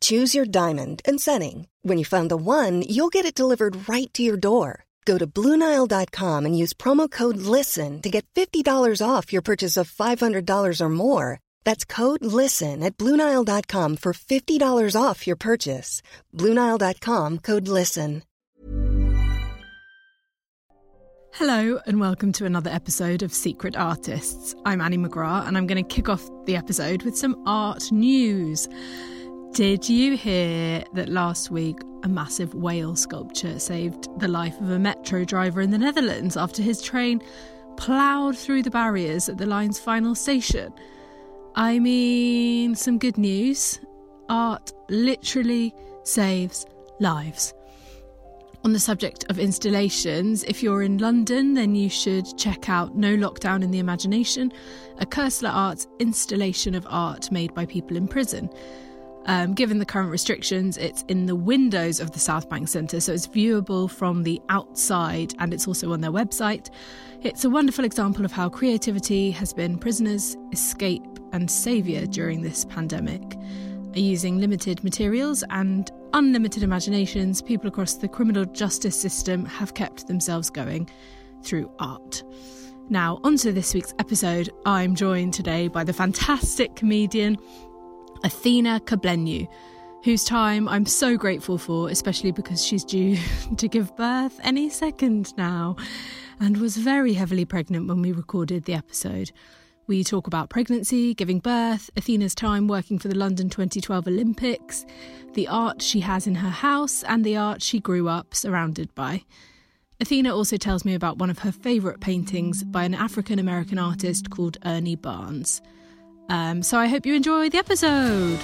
Choose your diamond and setting. When you find the one, you'll get it delivered right to your door. Go to Bluenile.com and use promo code LISTEN to get $50 off your purchase of $500 or more. That's code LISTEN at Bluenile.com for $50 off your purchase. Bluenile.com code LISTEN. Hello, and welcome to another episode of Secret Artists. I'm Annie McGrath, and I'm going to kick off the episode with some art news. Did you hear that last week a massive whale sculpture saved the life of a metro driver in the Netherlands after his train ploughed through the barriers at the line's final station? I mean, some good news. Art literally saves lives. On the subject of installations, if you're in London, then you should check out No Lockdown in the Imagination, a Koestler Arts installation of art made by people in prison. Um, given the current restrictions, it's in the windows of the South Bank Centre, so it's viewable from the outside and it's also on their website. It's a wonderful example of how creativity has been prisoners' escape and saviour during this pandemic. Using limited materials and unlimited imaginations, people across the criminal justice system have kept themselves going through art. Now, onto this week's episode. I'm joined today by the fantastic comedian Athena Kugblenu, whose time I'm so grateful for, especially because she's due to give birth any second now and was very heavily pregnant when we recorded the episode. We talk about pregnancy, giving birth, Athena's time working for the London 2012 Olympics, the art she has in her house, and the art she grew up surrounded by. Athena also tells me about one of her favourite paintings by an African American artist called Ernie Barnes. Um, so I hope you enjoy the episode.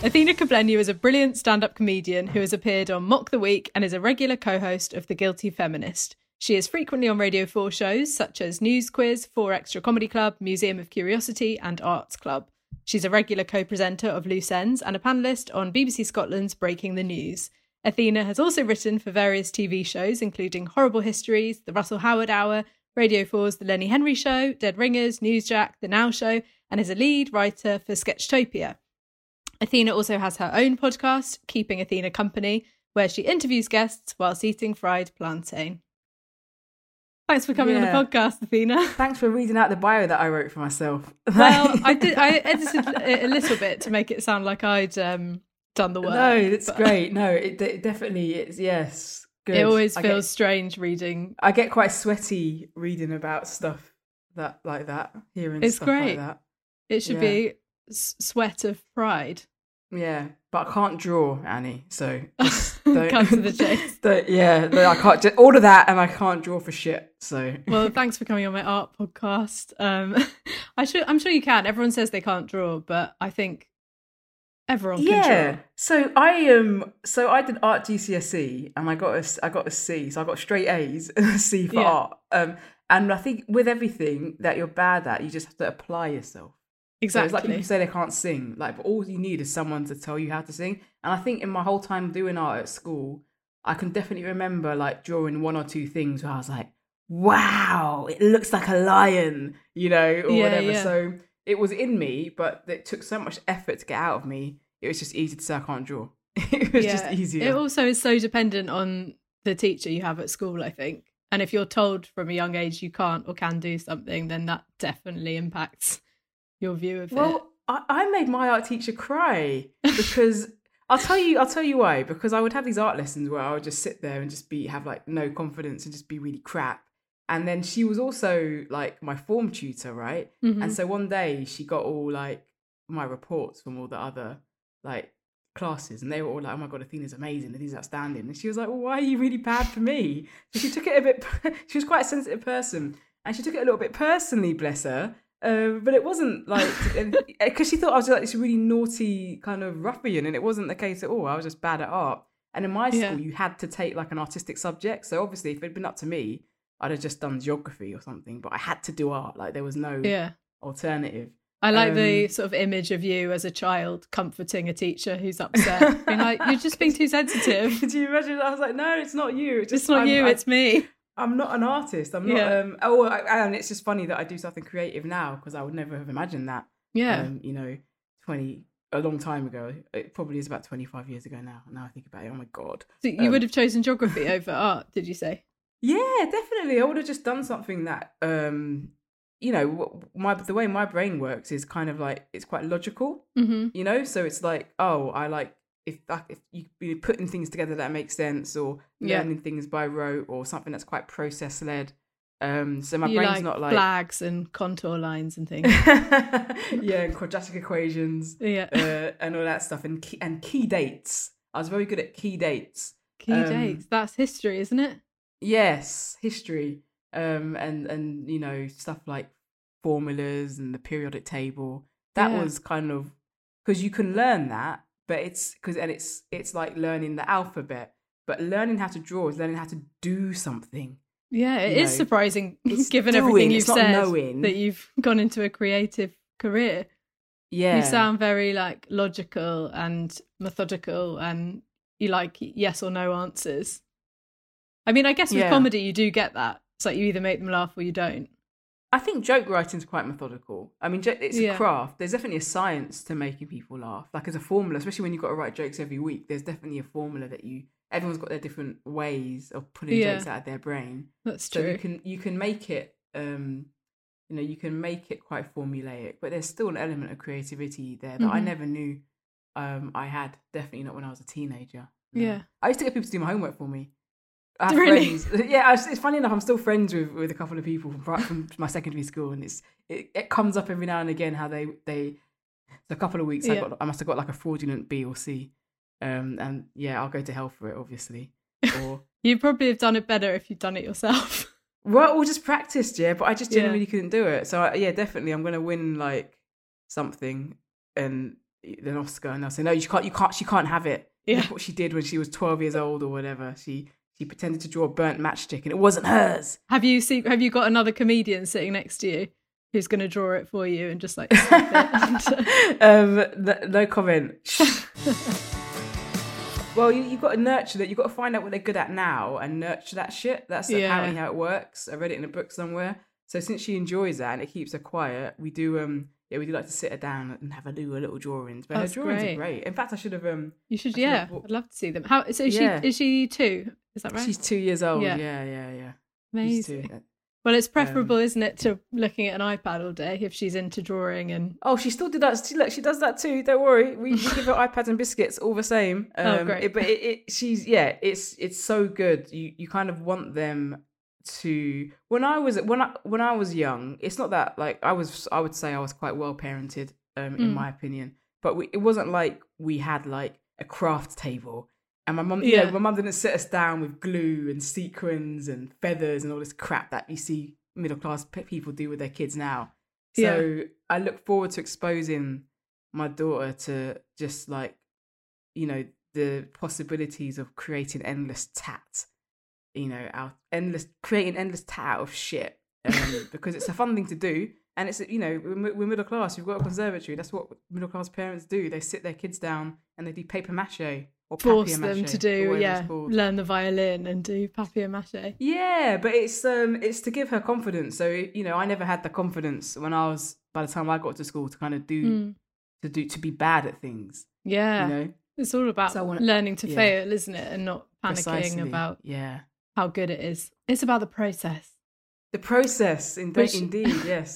Athena Kugblenu is a brilliant stand up comedian who has appeared on Mock the Week and is a regular co host of The Guilty Feminist. She is frequently on Radio 4 shows such as News Quiz, 4 Extra Comedy Club, Museum of Curiosity, and Arts Club. She's a regular co presenter of Loose Ends and a panellist on BBC Scotland's Breaking the News. Athena has also written for various TV shows, including Horrible Histories, The Russell Howard Hour, Radio 4's The Lenny Henry Show, Dead Ringers, Newsjack, The Now Show, and is a lead writer for Sketchtopia. Athena also has her own podcast, Keeping Athena Company, where she interviews guests whilst eating fried plantain. Thanks for coming Yeah. on the podcast, Athena. Thanks for reading out the bio that I wrote for myself. Well, I did. I edited it a little bit to make it sound like I'd um, done the work. no, it's but great. No, it, it definitely is. Yes, good. It always I feels Get, strange reading. I get quite sweaty reading about stuff that like that. Hearing It's stuff great. like that. It should Yeah. be s- sweat of pride. Yeah, but I can't draw, Annie. So don't, Cut to the chase. don't- yeah, I can't. Just, all of that, and I can't draw for shit. So Well, thanks for coming on my art podcast. Um, I should. I'm sure you can. Everyone says they can't draw, but I think everyone can yeah. draw. So I um so I did art GCSE and I got a I got a C. So I got straight A's and a C for Yeah. art. Um and I think with everything that you're bad at, you just have to apply yourself. So Exactly. it's like people say they can't sing, like but all you need is someone to tell you how to sing. And I think in my whole time doing art at school, I can definitely remember like drawing one or two things where I was like, "Wow, it looks like a lion," you know, or Yeah, whatever. yeah. So it was in me, but it took so much effort to get out of me. It was just easy to say I can't draw. it was just Yeah. easier. It also is so dependent on the teacher you have at school. I think, and if you're told from a young age you can't or can do something, then that definitely impacts your view of it. Well, I, I made my art teacher cry because I'll tell you, I'll tell you why. Because I would have these art lessons where I would just sit there and just be have like no confidence and just be really crap. And then she was also like my form tutor, right? Mhm. And so one day she got all like my reports from all the other like classes, and they were all like, "Oh my god, Athena's amazing, Athena's outstanding." And she was like, "Well, why are you really bad for me?" So she took it a bit. she was quite a sensitive person, and she took it a little bit personally, bless her. Um, but it wasn't like because she thought I was like this really naughty kind of ruffian, and it wasn't the case at all. I was just bad at art. And in my school, Yeah. you had to take like an artistic subject. So obviously, if it'd been up to me, I'd have just done geography or something. But I had to do art. Like there was no Yeah. alternative. I like the Um, sort of image of you as a child comforting a teacher who's upset, being like, "You're just being too sensitive. Could you imagine? I was like, no, it's not you. It's, just, It's not I'm- you, I- it's me." I'm not an artist. I'm not. Yeah. Um, oh, I, and it's just funny that I do something creative now because I would never have imagined that. Yeah, Um, you know, twenty a long time ago. It probably is about twenty five years ago now. Now I think about it. Oh my god. so you um, would have chosen geography over art, did you say? Yeah, definitely. I would have just done something that, um, you know, my the way my brain works is kind of like it's quite logical. Mm-hmm. You know, so it's like, oh, I like if that if you putting things together that make sense, or Yeah. learning things by rote, or something that's quite process led. Um, so my you brain's like not like flags and contour lines and things. yeah, and quadratic equations yeah, uh, and all that stuff, and key, and key dates. I was very good at key dates. key um, dates. That's history, isn't it? Yes, history, um, and and you know stuff like formulas and the periodic table. That Yeah. was kind of because you can learn that, but it's because and it's it's like learning the alphabet. But learning how to draw is learning how to do something. Yeah, it you is know, surprising, given doing, everything you've said, knowing. that you've gone into a creative career. Yeah, You sound very like logical and methodical, and you like yes or no answers. I mean, I guess with Yeah. comedy, you do get that. It's like you either make them laugh or you don't. I think joke writing's quite methodical. I mean, it's Yeah. a craft. There's definitely a science to making people laugh. Like, as a formula, especially when you've got to write jokes every week, there's definitely a formula that you. Everyone's got their different ways of putting Yeah. jokes out of their brain. That's So true. you can you can make it. Um, you know, you can make it quite formulaic, but there's still an element of creativity there that I Mhm. never knew um, I had. Definitely not when I was a teenager. No. Yeah. I used to get people to do my homework for me. I have Really? friends. Yeah, I- it's funny enough. I'm still friends with, with a couple of people from, from my secondary school, and it's it, it comes up every now and again how they they. So a couple of weeks, I got I must have got like a fraudulent B or C, um, and yeah, I'll go to hell for it, obviously. Or You probably have done it better if you'd done it yourself. well, or just practiced, yeah. But I just Yeah. genuinely couldn't do it. So I, yeah, definitely, I'm gonna win like something and an Oscar, and they'll say no, you can't, you can't, she can't have it. Yeah. What she did when she was 12 years old or whatever. She she pretended to draw a burnt matchstick, and it wasn't hers. have you see, Have you got another comedian sitting next to you who's going to draw it for you and just like um, no, no comment. well, you, you've got to nurture that. You've got to find out what they're good at now and nurture that shit. That's Yeah. apparently how it works. I read it in a book somewhere. So since she enjoys that and it keeps her quiet, we do um yeah we do like to sit her down and have a do her little drawings. But That's her drawings great. are great. In fact, I should have um you should, yeah. have bought- I'd love to see them. How? So is Yeah. she? Is she two? Is that right? she's two years old. Yeah. Yeah, yeah, yeah. She's Amazing. two. Well, Um, it's preferable, isn't it, to looking at an iPad all day if she's into drawing and Oh, she still did that. She, look, she does that too. Don't worry. We, we give her iPads and biscuits all the same. Oh, Um, great. it- but it, it, she's yeah. It's it's so good. You you kind of want them to. When I was when I when I was young, it's not that like I was. I would say I was quite well parented, um, in Mm. my opinion. But we, it wasn't like we had like a craft table. And my mum, Yeah. yeah, my mum didn't sit us down with glue and sequins and feathers and all this crap that you see middle class people do with their kids now. So I look forward to exposing my daughter to just like, you know, the possibilities of creating endless tat, you know, out endless creating endless tat of shit, um, because it's a fun thing to do. And it's you know we're, we're middle class. We've got a conservatory. That's what middle class parents do. They sit their kids down and they do paper mache or force them to do, yeah, learn the violin and do papier mache. Yeah, but it's um it's to give her confidence. So you know, I never had the confidence when I was by the time I got to school to kind of do Mm. to do to be bad at things. Yeah, You know, it's all about So wanna- learning to yeah. fail, isn't it, and not panicking Precisely. about yeah how good it is. It's about the process. the process. In- Which- indeed, yes.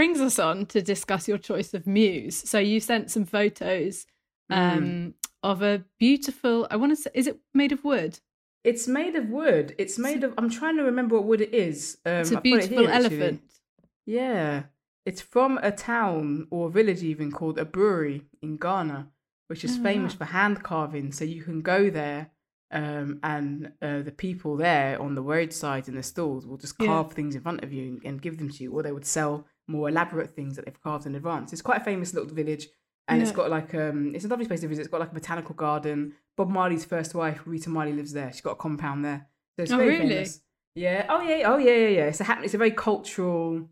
Brings us on to discuss your choice of muse. So you sent some photos Mm. um, of a beautiful. I want to say, is it made of wood? It's made of wood. It's made of. I'm trying to remember what wood it is. Um, It's a beautiful here, actually. elephant. Yeah, it's from a town or village even called a brewery in Ghana, which is Oh, famous wow. for hand carving. So you can go there, um, and uh, the people there on the roadside in the stalls will just Yeah. carve things in front of you and, and give them to you, or they would sell more elaborate things that they've carved in advance. It's quite a famous little village, and it's got like um, it's a lovely place to visit. It's got like a botanical garden. Bob Marley's first wife, Rita Marley, lives there. She's got a compound there. So it's Oh, very really? famous. Yeah. Oh yeah. Oh yeah. Yeah. Yeah. It's a It's a very cultural,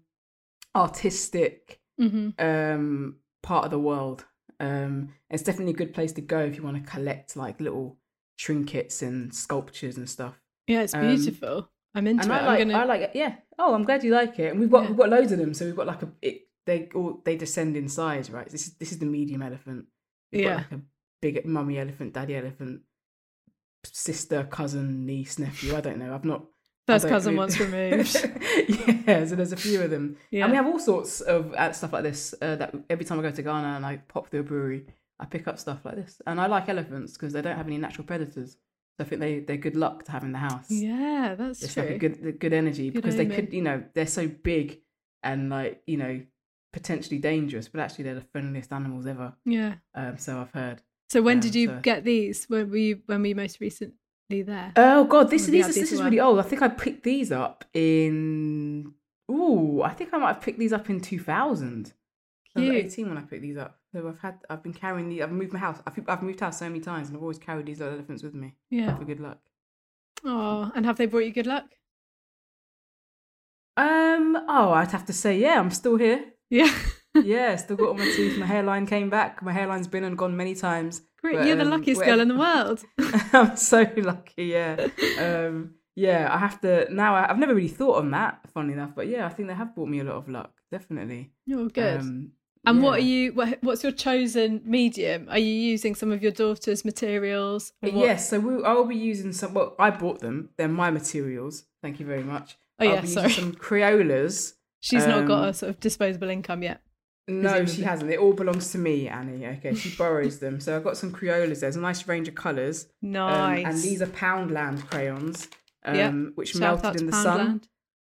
artistic hmm um part of the world. Um, it's definitely a good place to go if you want to collect like little trinkets and sculptures and stuff. Yeah, it's Um, beautiful. I'm into And it. I like, gonna. I like it. Yeah. Oh, I'm glad you like it. And we've got Yeah. we've got loads of them. So we've got like a it, they all they descend in size, right? This is this is the medium elephant. We've Yeah. like a big mummy elephant, daddy elephant, sister, cousin, niece, nephew. I don't know. I've not. First cousin once removed. yeah, so there's a few of them. Yeah. And we have all sorts of uh, stuff like this. Uh, that every time I go to Ghana and I pop through Aburi, I pick up stuff like this. And I like elephants because they don't have any natural predators. So I think they they're good luck to have in the house. yeah, that's it's true. like a good good energy Good because they could you know they're so big and like you know potentially dangerous, but actually they're the friendliest animals ever. yeah. Um, so I've heard. So when Um, did you so- get these? When were you? When were you most recently there? Oh god, this Or have you these this is really old. I think I picked these up in. Ooh, I think I might have picked these up in two thousand. I was Cute. eighteen when I picked these up. So I've had, I've been carrying these. I've moved my house. I've, I've moved house so many times, and I've always carried these little elephants with me Yeah. for good luck. Oh, and have they brought you good luck? Um. Oh, I'd have to say, yeah, I'm still here. Yeah. Yeah, still got all my teeth. My hairline came back. My hairline's been and gone many times. Great. But, You're the um, luckiest girl in the world. I'm so lucky. Yeah. Um. Yeah, I have to now. I, I've never really thought on that, funnily enough. But yeah, I think they have brought me a lot of luck. Definitely. You're good. Um, and what are you? What, what's your chosen medium? Are you using some of your daughter's materials? Yes, so we, I'll be using some. Well, I bought them. They're my materials. Thank you very much. Oh, I'll be sorry. using some Crayolas. She's not got um, a sort of disposable income yet. No, she hasn't. It all belongs to me, Annie. Okay, she borrows them. So I've got some Crayolas. There's a nice range of colours. Um, Nice. and these are Poundland crayons, um, Yeah, which Shout out melted in the sun.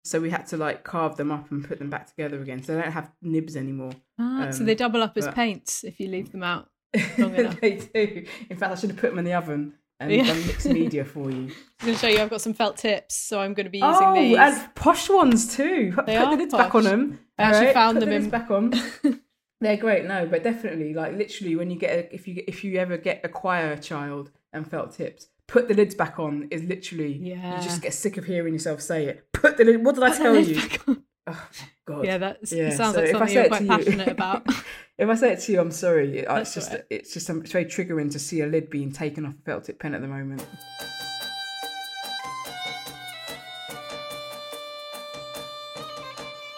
So we had to like carve them up and put them back together again. So they don't have nibs anymore. Ah, so Um, they double up as but- paints if you leave them out long enough. they do. In fact, I should have put them in the oven and Yeah. done mixed media for you. I'm going to show you. I've got some felt tips, so I'm going to be using oh, these. and posh ones too. Put They the are lids back on them. I actually alright? found Put them the in- back on. They're great. No, but definitely, like literally, when you get a, if you if you ever get acquire a child and felt tips, put the lids back on. Is literally Yeah. You just get sick of hearing yourself say it. Put the lid. What did I Put tell you? Oh god. Yeah, that's, Yeah, sounds so like if I something you're quite you- passionate about. if I say it to you, I'm sorry. It- It's just, alright. it's just, it's very triggering to see a lid being taken off a felt tip pen at the moment.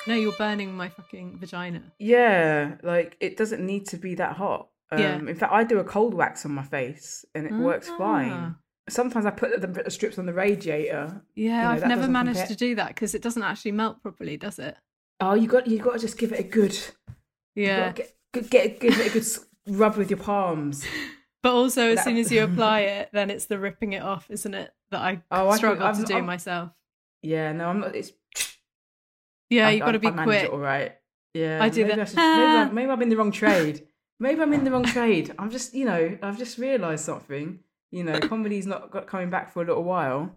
no, you're burning my fucking vagina. Yeah, like it doesn't need to be that hot. Um, Yeah. In fact, I do a cold wax on my face and it works Ah. fine. Sometimes I put the, the strips on the radiator. Yeah, know, I've never managed compare- to do that because it doesn't actually melt properly, does it? Oh, you got you got to just give it a good. Yeah. get, get give it a good rub with your palms. But also, as That- soon as you apply it, then it's the ripping it off, isn't it? That I Oh, I think struggle I've- to do I'm- myself. Yeah, no, I'm not. It's Yeah, you've got to be I quick. It all right. Yeah, I do maybe the- I should- maybe, I, maybe I'm in the wrong trade. Maybe I'm in the wrong trade. I'm just, you know, I've just realised something. You know, comedy's not got coming back for a little while.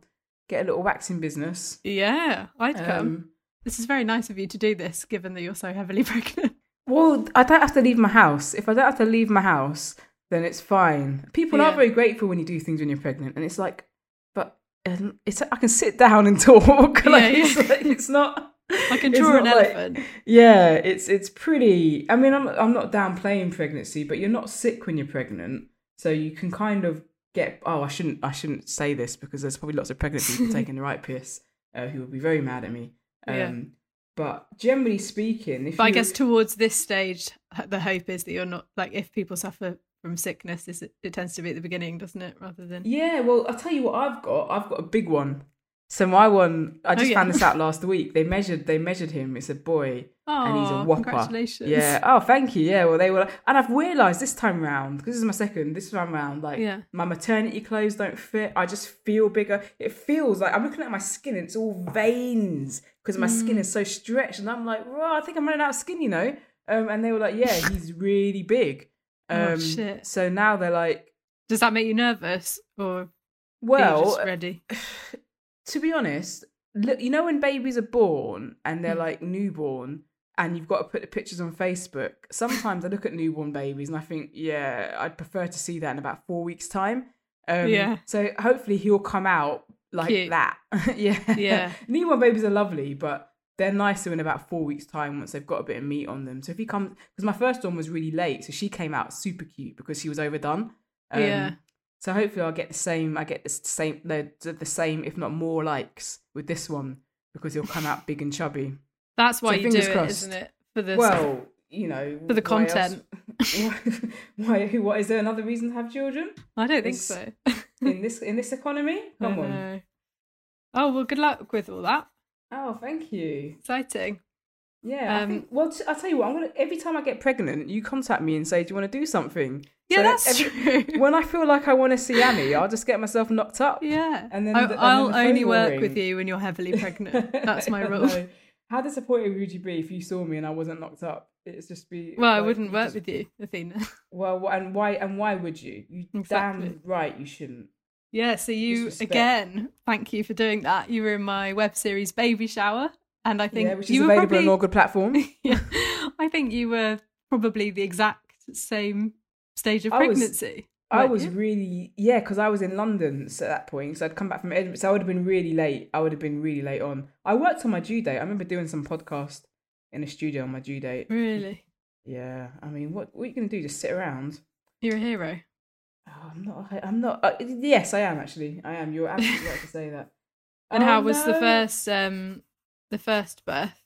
Get a little waxing business. Yeah, I'd come. Um, This is very nice of you to do this, given that you're so heavily pregnant. well, I don't have to leave my house. If I don't have to leave my house, then it's fine. People Yeah. are very grateful when you do things when you're pregnant, and it's like, but um, it's I can sit down and talk. like, Yeah, it's, like, it's not. I can draw an like- elephant. Yeah, it's it's pretty. I mean, I'm I'm not downplaying pregnancy, but you're not sick when you're pregnant, so you can kind of get. Oh, I shouldn't I shouldn't say this because there's probably lots of pregnant people taking the right piss uh, who would be very mad at me. Um, Yeah. But generally speaking, if But I guess towards this stage, the hope is that you're not like if people suffer from sickness, it, it tends to be at the beginning, doesn't it? Rather than yeah, well, I'll tell you what I've got. I've got a big one. So my one, I Oh, just yeah. found this out last week. They measured they measured him. It's a boy. and he's a whopper. Congratulations. Yeah. Oh, thank you. Yeah. Well, they were, and I've realised this time round because this is my second. This time round, like Yeah. my maternity clothes don't fit. I just feel bigger. It feels like I'm looking at my skin. and It's all veins because my skin Mm. is so stretched, and I'm like, "Raw, I think I'm running out of skin, you know. Um, and they were like, yeah, he's really big. Um, Oh, shit. So now they're like, Does that make you nervous, or well, just ready? to be honest, look, you know when babies are born and Hmm. they're like newborn and you've got to put the pictures on Facebook. Sometimes I look at newborn babies and I think, yeah, I'd prefer to see that in about four weeks' time. Um, Yeah. So hopefully he'll come out like Cute. that. yeah. Yeah. Newborn babies are lovely, but they're nicer in about four weeks' time once they've got a bit of meat on them. So if he comes, because my first one was really late, so she came out super cute because she was overdone. Um, Yeah. So hopefully I'll get the same. I get the same, the, the same, if not more likes with this one because he'll come out big and chubby. That's why So you do fingers it, crossed. not it? For the Well, you know, For the why content. why? Who? What is there another reason to have children I don't think it's- so. in this in this economy? Come on. Oh well, good luck with all that. Oh, thank you. Exciting. Yeah, Um, think. Well, t- I'll tell you what. I'm gonna every time I get pregnant, you contact me and say, "Do you want to do something?" Yeah, So that's every- true. When I feel like I want to see Annie, I'll just get myself knocked up. Yeah. And then I, the- and then I'll the only work ring. with you when you're heavily pregnant. That's my rule. How disappointed would you be if you saw me and I wasn't knocked up? It's just be. Well, I wouldn't work just- with you, Athena. Well, and why? And why would you? You Exactly. damn right you shouldn't. Yeah, so you again, thank you for doing that. You were in my web series Baby Shower, and I think yeah, which is you were available probably, on all good platforms. yeah, I think you were probably the exact same stage of I was- pregnancy. I was you? really yeah, because I was in London at that point, so I'd come back from Edinburgh, so I would have been really late. I would have been really late on. I worked on my due date. I remember doing some podcast in a studio on my due date. really. Yeah, I mean, what what are you gonna do? Just sit around? You're a hero. Oh, I'm not. I'm not. Uh, yes, I am actually. I am. You're absolutely right to say that. And Oh, how was the first um the first birth?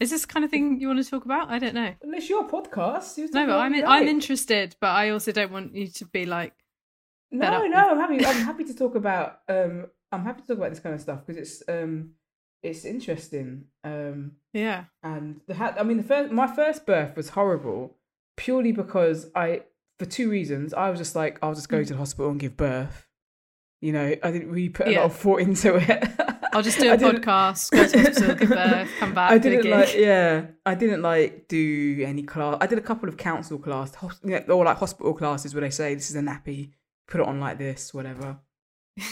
Is this the kind of thing you want to talk about? I don't know. It's your podcast. You No, but I'm I'm interested, but I also don't want you to be like No, no, I'm happy. I'm happy to talk about. Um, I'm happy to talk about this kind of stuff because it's um, it's interesting. Um, yeah. and the ha- I mean, the first my first birth was horrible purely because I for two reasons. I was just like, I'll just go to the hospital and give birth. You know, I didn't really put a Yeah. lot of thought into it. I'll just do a podcast, go to hospital, give birth, come back, I didn't like, yeah, I didn't like do any class. I did a couple of council class, or like hospital classes where they say this is a nappy, put it on like this, whatever.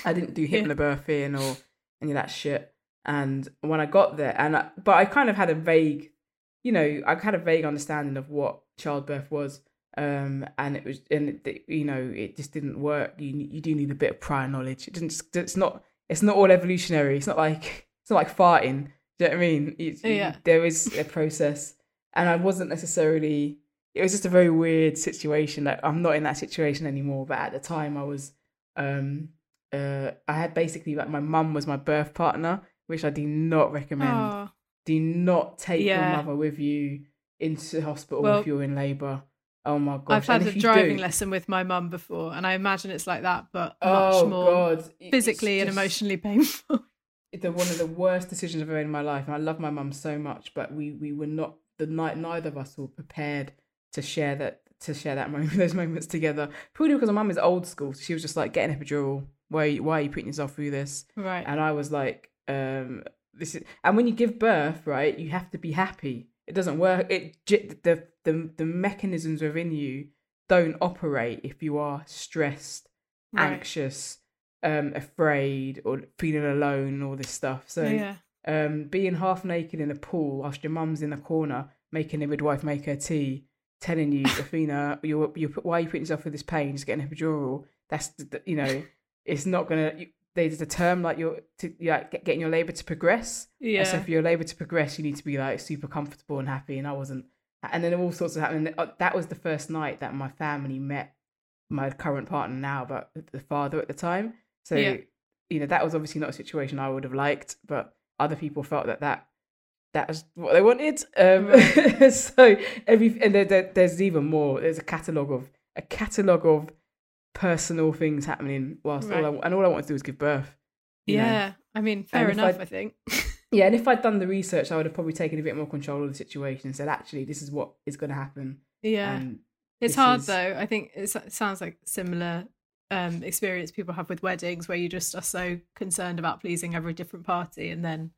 I didn't do hypnobirthing or any of that shit. And when I got there, and I, but I kind of had a vague, you know, I had a vague understanding of what childbirth was. Um, and it was, and it, you know, it just didn't work. You you do need a bit of prior knowledge. It didn't. It's not. It's not all evolutionary. It's not like it's not like farting. Do you know what I mean? It's, Yeah. There is a process, and I wasn't necessarily. It was just a very weird situation. Like I'm not in that situation anymore, but at the time I was. Um, uh, I had basically like my mum was my birth partner, which I do not recommend. Oh, Do not take Yeah. your mother with you into hospital Well, if you're in labour. Oh my gosh! I've had a driving do- lesson with my mum before, and I imagine it's like that, but much Oh more god! It's physically and emotionally painful. the one of the worst decisions I've ever made in my life. And I love my mum so much, but we we were not the night. Neither of us were prepared to share that to share that moment, those moments together. Purely because my mum is old school. So she was just like, "Get an epidural. Why? Why are you putting yourself through this?" right. And I was like, um, "This is." And when you give birth, right, you have to be happy. It doesn't work. It the the the mechanisms within you don't operate if you are stressed right. anxious, um, afraid, or feeling alone, all this stuff. So, yeah. um, being half naked in a pool whilst your mum's in the corner making the midwife make her tea, telling you, Athena, you're, you're, why are you putting yourself through this pain? Just get an epidural. That's, you know, it's not gonna. You, there's a term like you're to, you're like get- getting your labour to progress. And So for your labour to progress, you need to be like super comfortable and happy. And I wasn't. And then all sorts of happening. Uh, That was the first night that my family met my current partner now, but the father at the time. So Yeah. you know that was obviously not a situation I would have liked, but other people felt that that that was what they wanted. Um, so every and there, there, there's even more. There's a catalogue of a catalogue of personal things happening whilst all I, and all I wanted to do was give birth. you know. Yeah. I mean, fair if enough, I- think. Yeah, and if I'd done the research, I would have probably taken a bit more control of the situation and said, actually, this is what is going to happen. yeah. And It's hard is- though. I think it sounds like similar um, experience people have with weddings, where you just are so concerned about pleasing every different party, and then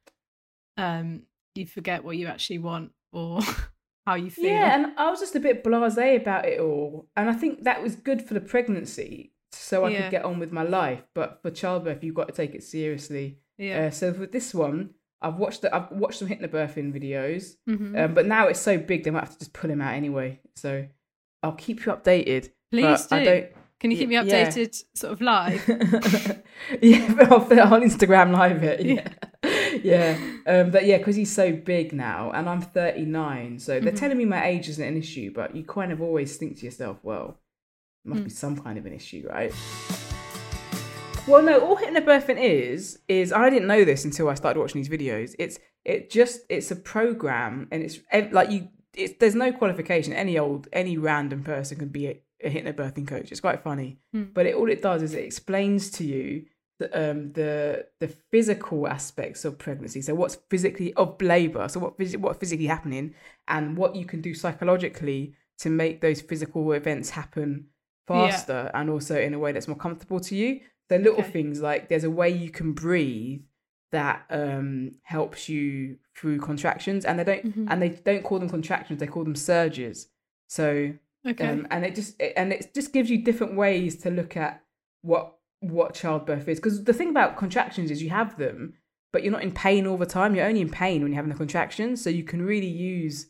um, you forget what you actually want or how you feel. Yeah, and I was just a bit blasé about it all. And I think that was good for the pregnancy, so I Yeah. could get on with my life. But for childbirth, you've got to take it seriously. yeah. Uh, so for this one, I've watched the, I've watched some hypnobirthing videos, Mhm. um, but now it's so big they might have to just pull him out anyway. So I'll keep you updated. Please but I do. don't. Can you keep me y- yeah. updated, sort of live? yeah, but I'll, I'll Instagram live it. Yeah, yeah. Um, but yeah, because he's so big now, and I'm 39, so Mm-hmm. they're telling me my age isn't an issue. But you kind of always think to yourself, well, it must be Mm. some kind of an issue, right? Well, no. All hypnobirthing is is I didn't know this until I started watching these videos. It's it just it's a program, and it's like you. It's, there's no qualification. Any old, any random person can be a, a hypnobirthing coach. It's quite funny, Hmm. but it, all it does is it explains to you the um the the physical aspects of pregnancy. So what's physically of labour. So what phys- what physically happening, and what you can do psychologically to make those physical events happen Yeah. faster and also in a way that's more comfortable to you. So little Okay. things like there's a way you can breathe that um helps you through contractions and they don't Mhm. and they don't call them contractions they call them surges so Okay. um and it just it, and it just gives you different ways to look at what what childbirth is because the thing about contractions is you have them but you're not in pain all the time you're only in pain when you're having the contractions so you can really use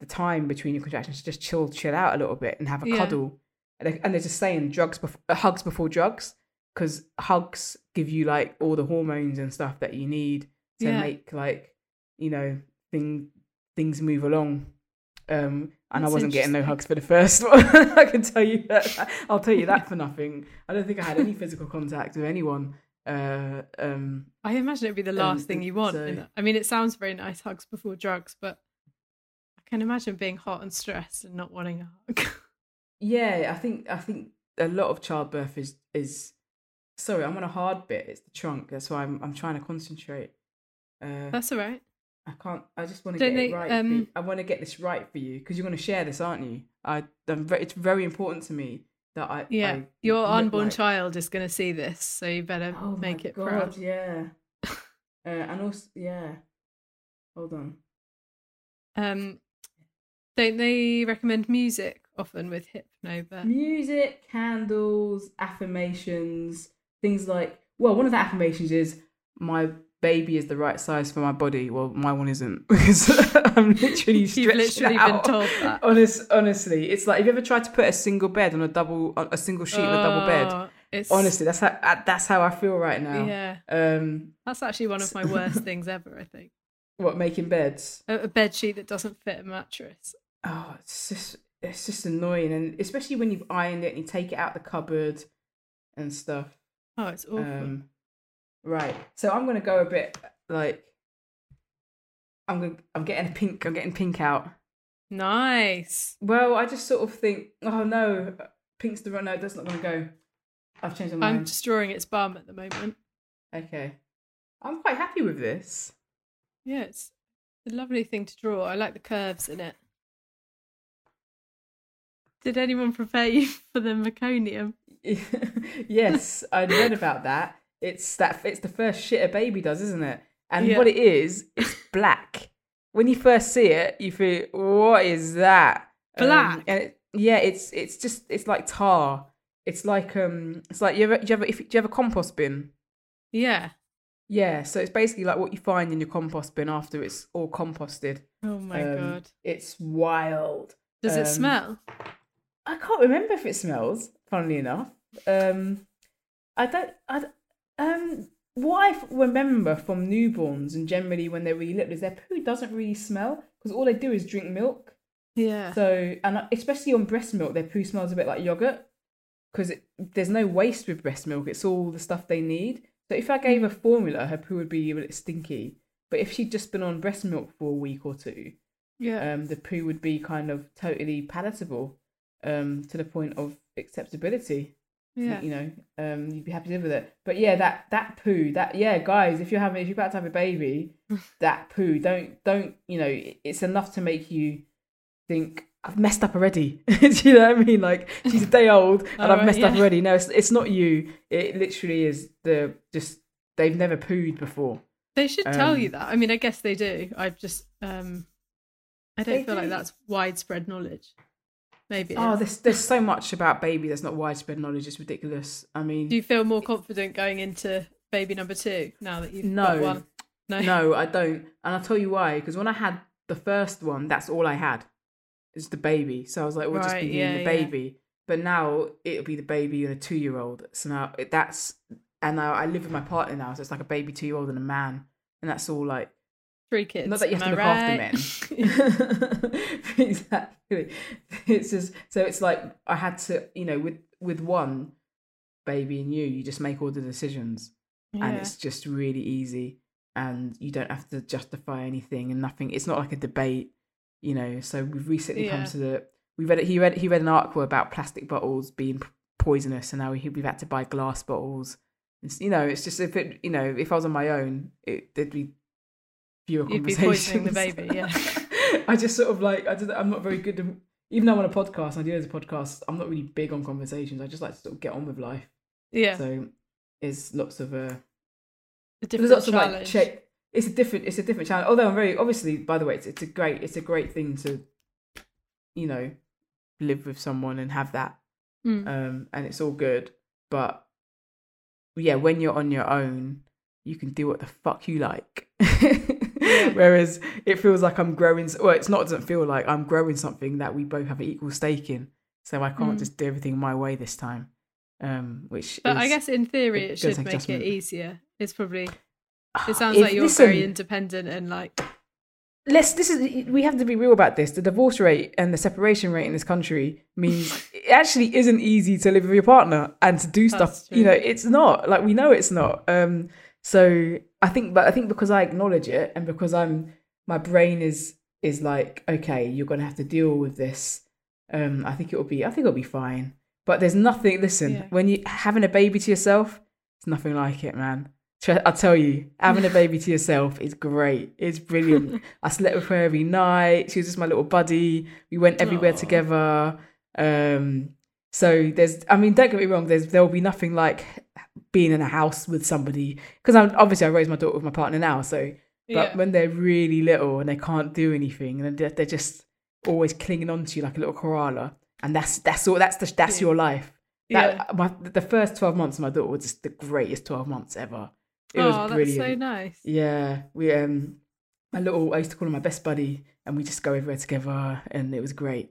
the time between your contractions to just chill chill out a little bit and have a Yeah. cuddle and, they, and they're just saying drugs before, uh, hugs before drugs because hugs give you like all the hormones and stuff that you need to Yeah. make like you know thing things move along um and That's I wasn't getting no hugs for the first one. I can tell you that. I'll tell you that for nothing. I don't think I had any physical contact with anyone. Uh, um, I imagine it'd be the last um, thing you want. so- I mean, it sounds very nice, hugs before drugs, but I can imagine being hot and stressed and not wanting a hug. yeah, I think I think a lot of childbirth is is. Sorry, I'm on a hard bit. It's the trunk. That's why I'm I'm trying to concentrate. Uh, That's all right. I can't. I just want to Don't get they, it right. um. I want to get this right for you because you're going to share this, aren't you? I. It's very important to me that I. Yeah, I your unborn like- child is going to see this, so you better Oh make it God, proud. Yeah. uh, and also, yeah. Hold on. Um, don't they recommend music often with hypnobirth? Music, candles, affirmations, things like. Well, one of the affirmations is my baby is the right size for my body. Well, my one isn't because I'm literally You've stretched literally been out. told that. Honest, honestly, it's like have you ever tried to put a single bed on a double, on a single sheet on a double bed? Oh, It's, Honestly, that's how uh, that's how I feel right now. yeah, Um, that's actually one of my worst things ever. I think what making beds? a, a bed sheet that doesn't fit a mattress. oh, it's just it's just annoying, and especially when you've ironed it and you take it out the cupboard and stuff. Oh, it's awful. Um, right. So I'm gonna go a bit like I'm gonna I'm getting pink. I'm getting pink out. nice. Well, I just sort of think, oh no, pink's the no, that's not gonna go. I've changed my mind. I'm just drawing its bum at the moment. Okay, I'm quite happy with this. Yeah, it's a lovely thing to draw. I like the curves in it. Did anyone prepare you for the meconium? yes, I read about that. It's that it's the first shit a baby does, isn't it? And Yeah. what it is, it's black. When you first see it, you feel, what is that? Um, Black? and it, yeah, it's it's just it's like tar. It's like um, it's like you ever do you ever if do you have a compost bin? Yeah. Yeah, so it's basically like what you find in your compost bin after it's all composted. Oh my Um, god. It's wild. Does it um, smell? I can't remember if it smells. Funnily enough, um, I don't. I don't- um, what I f- remember from newborns and generally when they're really little is their poo doesn't really smell because all they do is drink milk. Yeah. So and especially on breast milk, their poo smells a bit like yogurt because there's no waste with breast milk. It's all the stuff they need. So if I gave her formula, her poo would be a bit stinky. But if she'd just been on breast milk for a week or two, yeah. um, the poo would be kind of totally palatable um, to the point of acceptability. Yeah. You know, um, you'd be happy to live with it. But yeah, that that poo, that yeah, guys, if you're having, if you're about to have a baby, that poo, don't don't you know, it's enough to make you think I've messed up already. Do you know what I mean? Like she's a day old and I've messed up already. No, it's it's not you. It literally is the just they've never pooed before. They should tell you um, that. I mean, I guess they do. I just um I don't feel like that's widespread knowledge. Maybe. Oh, is. there's there's so much about baby that's not widespread knowledge. It's ridiculous. I mean, Do you feel more confident going into baby number two now that you've no, got one? No. No, I don't. And I'll tell you why. Because when I had the first one, that's all I had. It's the baby. So I was like, we'll just be Right, yeah, the yeah. baby. But now it'll be the baby and a two year old. So now that's, and now I live with my partner now. So it's like a baby two year old and a man. And that's all like, Three kids. not that you have to look I after right? men. exactly. It's just, so it's like I had to, you know, with, with one baby and you, you just make all the decisions and it's just really easy and you don't have to justify anything and nothing it's not like a debate you know so we've recently come to the we read it he read he read an article about plastic bottles being poisonous and now we, we've had to buy glass bottles it's, you know it's just if it you know if i was on my own it there'd be fewer You'd be conversations poisoning the baby, yeah. i just sort of like i just, i'm not very good at, even though i'm on a podcast i do as a podcast i'm not really big on conversations i just like to sort of get on with life yeah. so it's lots of uh a there's lots of like check. It's a different. It's a different challenge. Although I'm very obviously, by the way, it's, it's a great. It's a great thing to, you know, live with someone and have that, Mm. um, and it's all good. But yeah, when you're on your own, you can do what the fuck you like. Whereas it feels like I'm growing. Well, it's not. It doesn't feel like I'm growing something that we both have an equal stake in. So I can't Mm. just do everything my way this time. Um, which But I guess in theory it should make adjustment. it easier. It's probably it sounds If- like you're listen, very independent and like let's this is we have to be real about this the divorce rate and the separation rate in this country means it actually isn't easy to live with your partner and to do That's stuff you know it's not like we know it's not um so i think but i think because i acknowledge it and because i'm my brain is is like okay you're gonna have to deal with this um i think it'll be i think it'll be fine but there's nothing listen Yeah. when you having a baby to yourself it's nothing like it man I'll tell you, having a baby to yourself is great. It's brilliant. I slept with her every night. She was just my little buddy. We went everywhere Aw. together. Um, so there's, I mean, don't get me wrong. There's there will be nothing like being in a house with somebody because I'm obviously I raised my daughter with my partner now. So, but Yeah. when they're really little and they can't do anything and they're, they're just always clinging on to you like a little koala, and that's that's all. That's the, that's Yeah. your life. yeah. My, the first 12 months of my daughter was just the greatest 12 months ever. It oh, was that's so nice. Yeah, we um, my little I used to call him my best buddy, and we just go everywhere together, and it was great.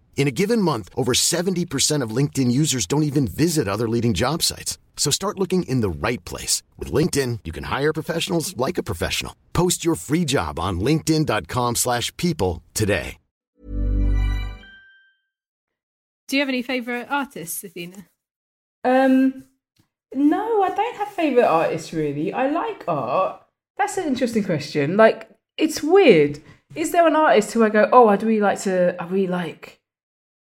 In a given month, over 70% of LinkedIn users don't even visit other leading job sites. So start looking in the right place. With LinkedIn, you can hire professionals like a professional. Post your free job on linkedin.com/people slash people today. Do you have any favourite artists, Athena? Um, no, I don't have favorite artists really. I like art. That's an interesting question. Like, it's weird. Is there an artist who I go, oh, I'd really like to, I really like,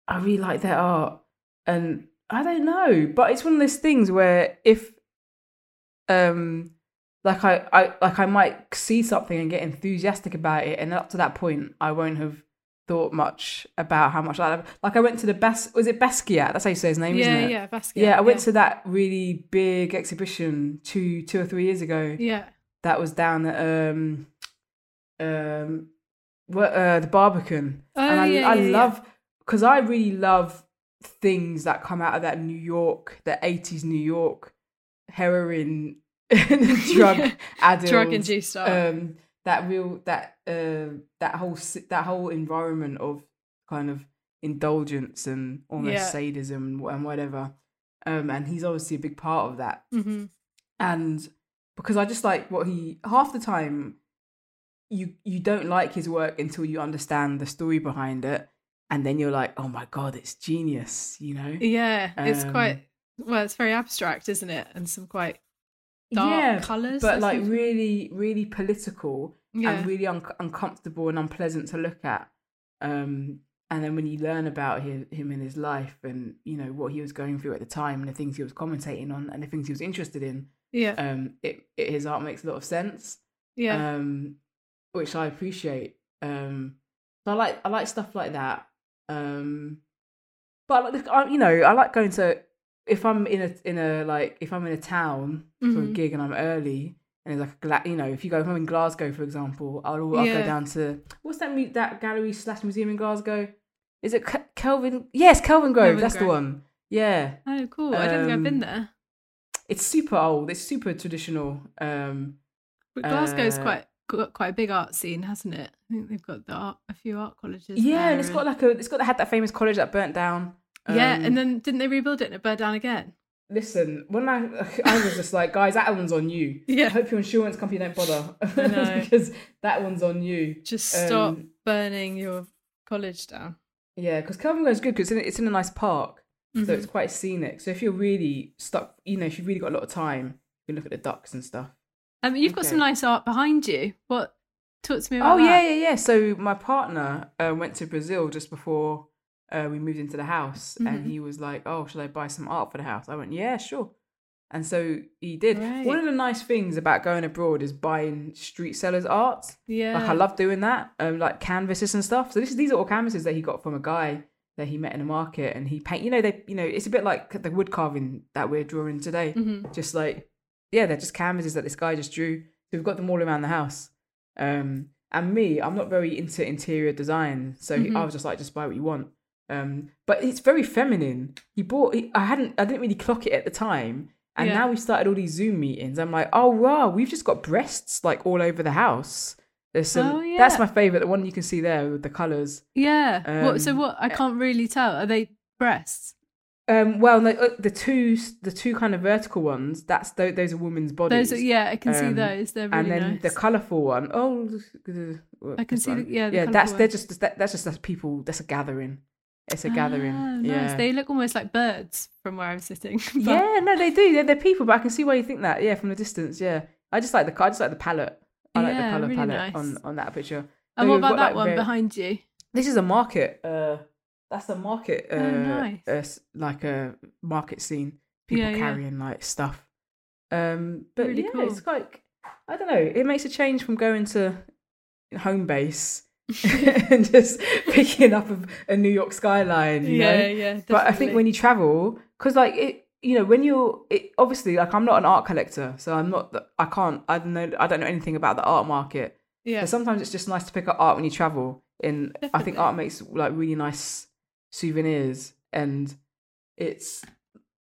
I really like their art, and I don't know, but it's one of those things where if, um, like I, I like I might see something and get enthusiastic about it, and up to that point, I won't have thought much about how much I like. Like I went to the best was it Basquiat? That's how you say his name, yeah, isn't it? yeah, Basquiat. Yeah, I went to that really big exhibition two two or three years ago. Yeah. That was down at um um what uh the Barbican. Oh, and I, yeah, I yeah, yeah. love because I really love things that come out of that New York, the eighties New York heroin drug addled, Drug-induced art. um that real that uh that whole that whole environment of kind of indulgence and almost Yeah. sadism and whatever. Um and he's obviously a big part of that. Hmm and because I just like what he half the time you you don't like his work until you understand the story behind it and then you're like oh my god it's genius you know Yeah, it's Um, quite well, it's very abstract, isn't it? And some quite dark colours. but like really, really political Yeah. and really un- uncomfortable and unpleasant to look at. Um, and then when you learn about his, him in his life and you know what he was going through at the time and the things he was commentating on and the things he was interested in, yeah, um, it, it his art makes a lot of sense. yeah, um, which I appreciate. Um, so I like I like stuff like that. Um, but like, I, you know, I like going to if I'm in a in a like if I'm in a town for a Mhm. gig and I'm early and it's like a you know if you go if I'm in Glasgow for example, I'll, I'll Yeah. go down to what's that that gallery slash museum in Glasgow? Is it Kelvin? Yes, Kelvingrove. Kelvin that's the one. Yeah, oh, cool. I don't think I've been um, there. it's super old. It's super traditional. Um, But Glasgow's uh, quite got quite a big art scene, hasn't it? I think they've got the art, a few art colleges. yeah, and it's got like a it's got had that famous college that burnt down. yeah, Um, and then didn't they rebuild it and it burned down again? listen, when I I was just like, guys, that one's on you. Yeah. I hope your insurance company don't bother because that one's on you. Just stop Um, burning your college down. Yeah, because Kelvingrove is good because it's, in- it's in a nice park, so Mhm. it's quite scenic. So if you're really stuck, you know, if you've really got a lot of time, you can look at the ducks and stuff. Um, you've got some nice art behind you. What? Talk to me about Oh yeah, that. yeah, yeah. So my partner uh, went to Brazil just before uh, we moved into the house, Mhm. and he was like, "Oh, should I buy some art for the house?" I went, "Yeah, sure." And so he did. One of the nice things about going abroad is buying street sellers' art. Yeah. Like I love doing that, um, like canvases and stuff. So this is these are all canvases that he got from a guy that he met in the market, and he paint. You know, they, you know, it's a bit like the wood carving that we're drawing today. Mhm. Just like, yeah, they're just canvases that this guy just drew. So we've got them all around the house. Um, and me, I'm not very into interior design, so he- I was just like, just buy what you want. Um, but it's very feminine. He bought. He, I hadn't. I didn't really clock it at the time. And Yeah. now we started all these Zoom meetings. I'm like, oh wow, we've just got breasts like all over the house. There's some. Oh, That's my favorite. The one you can see there with the colors. Yeah. what? So Um, what? I can't really tell. Are they breasts? Um, well, no, uh, the two, the two kind of vertical ones. That's those, those are women's bodies. Those. Are, yeah, I can see Um, those. They're really and then nice. the colourful one. Oh, I can see the- yeah, the yeah. That's they're just that, that's just that's people. That's a gathering. It's a gathering. Ah, nice. Yeah. They look almost like birds from where I'm sitting. But- yeah, no, they do. They're, they're people, but I can see why you think that. Yeah, from the distance. Yeah, I just like the I just like the palette. I like the color really palette nice. on on that picture. And So what about got, that like, one very- behind you? This is a market. Uh, that's a market. Uh, Oh, nice. uh, s- like a market scene. People Yeah, yeah. carrying like stuff. Um, but Really yeah, cool. it's like I don't know. It makes a change from going to home base and just picking up a, a New York skyline. You yeah, know? yeah. but I think when you travel, because like it, you know, when you're it, obviously like I'm not an art collector, so I'm not. the- I can't. I don't know. I don't know anything about the art market. yeah, So sometimes it's just nice to pick up art when you travel. And I think art makes like really nice souvenirs, and it's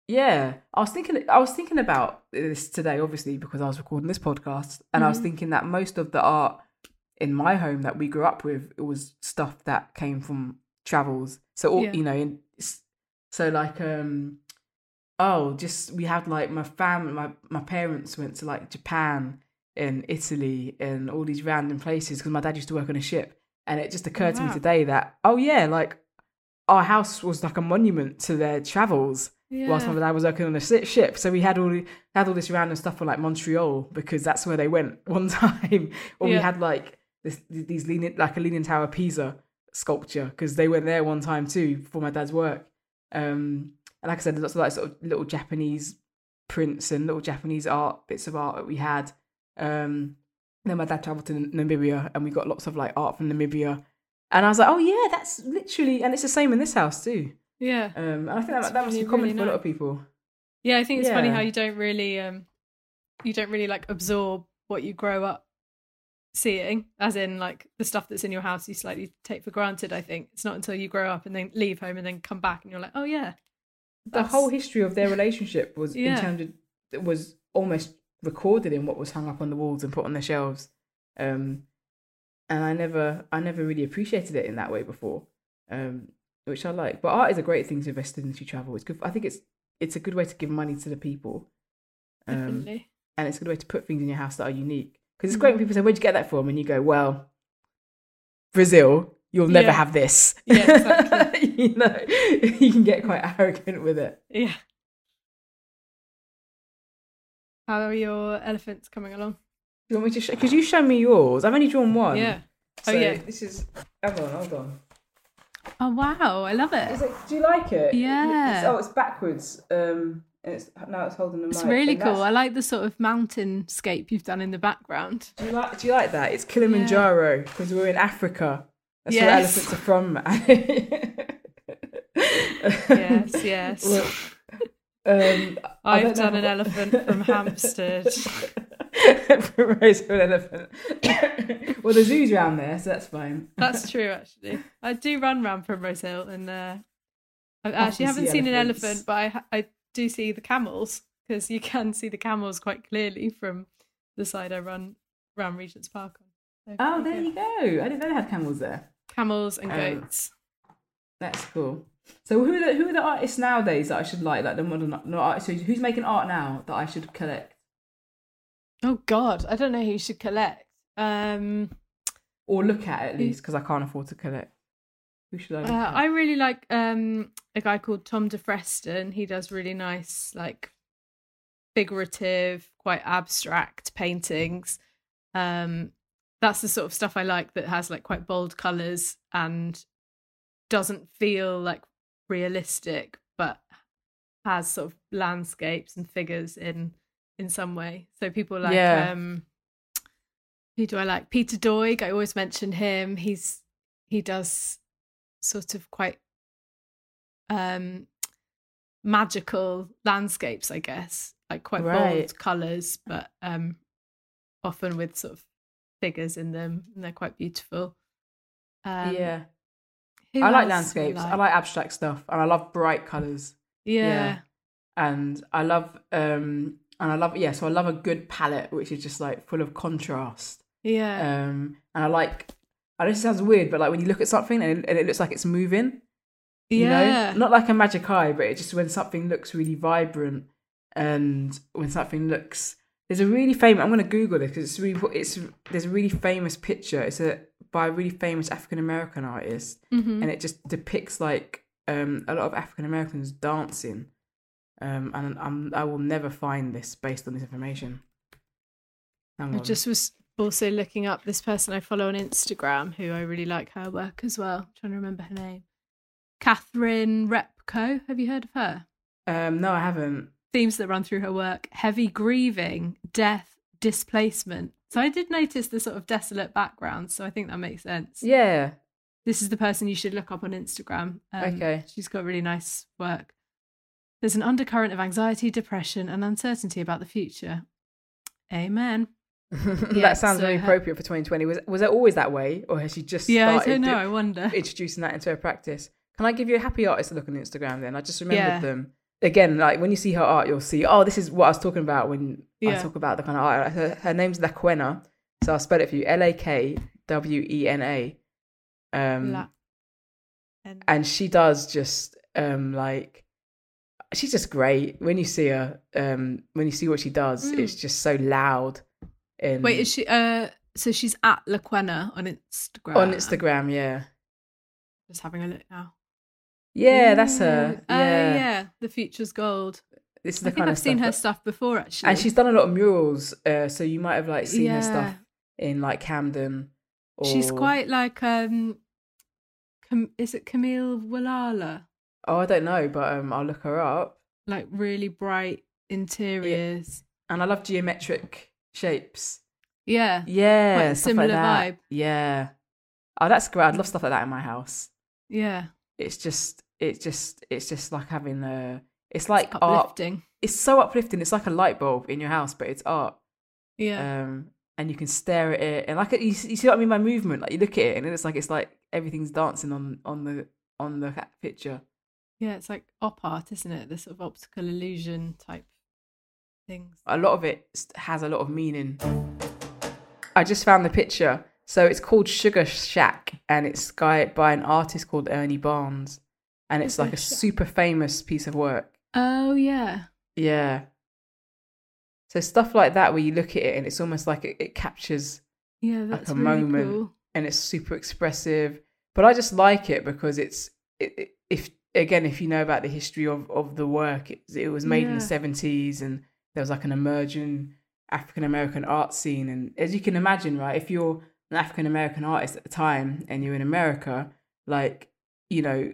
yeah. I was thinking. I was thinking about this today, obviously because I was recording this podcast, and I was Mhm. thinking that most of the art in my home that we grew up with it was stuff that came from travels. So all, Yeah. you know, in, so like um oh, just we had like my family, my my parents went to like Japan and Italy and all these random places because my dad used to work on a ship, and it just occurred to me today that oh yeah, like our house was like a monument to their travels whilst my dad was working on a ship. So we had all had all this random stuff from like Montreal because that's where they went one time. or we had like this these leaning like a leaning tower Pisa sculpture because they went there one time too for my dad's work. Um, and like I said, there's lots of like sort of little Japanese prints and little Japanese art bits of art that we had. Um, then my dad traveled to Namibia and we got lots of like art from Namibia. And I was like, oh yeah, that's literally, and it's the same in this house too. yeah, Um, and I think that, That's that must be common really for a lot of people. yeah. I think it's funny how you don't really, um, you don't really like absorb what you grow up seeing, as in like the stuff that's in your house you slightly take for granted. I think it's not until you grow up and then leave home and then come back and you're like, oh yeah, The whole history of their relationship was Yeah. in terms of was almost recorded in what was hung up on the walls and put on the shelves. Um, and I never, I never really appreciated it in that way before, um, which I like. But art is a great thing to invest in if you travel. It's good. I think it's it's a good way to give money to the people. Um, definitely. and it's a good way to put things in your house that are unique. Because it's great when people say, "Where'd you get that from?" and you go, "Well, Brazil. You'll never Yeah. have this." Yeah, exactly. you know, you can get quite arrogant with it. Yeah. How are your elephants coming along? Do you want me to? Sh- Could you show me yours? I've only drawn one. Yeah. So Oh, yeah. This is. Hold on, hold on. Oh wow, I love Is it. do you like it? Yeah. It's, oh, it's backwards. Um, and it's now it's holding the It's really and cool. that's- I like the sort of mountainscape you've done in the background. Do you like? Do you like that? It's Kilimanjaro because we're in Africa. That's where elephants are from. Yes, yes. Look, um, I've know done an elephant from Hampstead. from Roseville elephant. well, the zoo's around there, so that's fine. That's true, actually. I do run round Primrose Hill, and uh, I actually haven't see seen an elephant, but I I do see the camels because you can see the camels quite clearly from the side I run around Regent's Park on. So, Oh, there yeah. you go. I didn't know they had camels there. Camels and Um, goats. That's cool. So who are the who are the artists nowadays that I should like, like the modern no art? So who's making art now that I should collect Oh God, I don't know who you should collect. Um, or look at at least because I can't afford to collect? Who should I? Look uh, at? I really like um a guy called Tom de Freston. He does really nice, like figurative, quite abstract paintings. Um, that's the sort of stuff I like that has like quite bold colors and doesn't feel like realistic, but has sort of landscapes and figures in in some way. So people like Yeah. um who do I like? Peter Doig. I always mention him. He's he does sort of quite um magical landscapes, I guess. Like quite Right. bold colours, but um often with sort of figures in them and they're quite beautiful. Um, yeah, I like landscapes. I like abstract stuff, and I love bright colors. yeah. yeah. And I love um and I love yeah. So I love a good palette which is just like full of contrast. Yeah. Um, and I like. I know this sounds weird, but like when you look at something and it, and it looks like it's moving, you yeah. know not like a magic eye but it just when something looks really vibrant and when something looks there's a really famous i'm going to google this because it's really it's there's a really famous picture it's a by a really famous african american artist Mhm. and it just depicts like um a lot of african americans dancing um and I'm, i will never find this based on this information I just was also looking up this person I follow on Instagram who I really like her work as well. trying to remember her name. Catherine Repko. Have you heard of her? um no i haven't Themes that run through her work heavy grieving, death, displacement. So I did notice the sort of desolate background. So I think that makes sense. yeah This is the person you should look up on Instagram. Um, Okay. She's got really nice work. There's an undercurrent of anxiety, depression, and uncertainty about the future. Amen. Yeah, that sounds so very her- appropriate for 2020 was was it always that way or has she just Yeah, I don't know. I wonder. introducing that into her practice. Can I give you a happy artist to look on Instagram then? I just remembered Yeah. them. Again, like when you see her art, you'll see, oh, this is what I was talking about when I talk about the kind of art. Her, her name's Lakwena. So I'll spell it for you L A K W E N A. Um, La- and and she does just um like she's just great when you see her um when you see what she does Mm. it's just so loud and wait, is she? Uh, so she's at Lakwena on Instagram. on instagram yeah Just having a look now. yeah that's her Ooh, uh, yeah. yeah, the future's gold. this is I the think kind I've of seen stuff her that- stuff before, actually. and she's done a lot of murals uh so you might have like seen her stuff in like camden or... she's quite like um, Cam- is it Camille Walala? Oh i don't know but um i'll look her up. Like really bright interiors. and i love geometric shapes. Yeah, yeah similar like vibe. yeah. Oh that's great. I'd love stuff like that in my house. Yeah. it's just it's just it's just like having a it's like art. Uplifting. it's so uplifting. It's like a light bulb in your house but it's art. Yeah. um and you can stare at it. And like you, you see what i mean by movement? Like you look at it and it's like it's like everything's dancing on on the on the picture yeah, it's like op art, isn't it? The sort of optical illusion type things. a lot of it has a lot of meaning i just found the picture so it's called sugar shack and it's by an artist called ernie barnes and it's Sugar like a Shack. super famous piece of work Oh yeah. Yeah. So stuff like that where you look at it and it's almost like it, it captures Yeah, that's a really moment. cool. and it's super expressive. But I just like it because it's it, it- if again if you know about the history of of the work, it, it was made in the seventies and there was like an emerging African American art scene. And as you can imagine, right, if you're an African American artist at the time and you're in America, like, you know,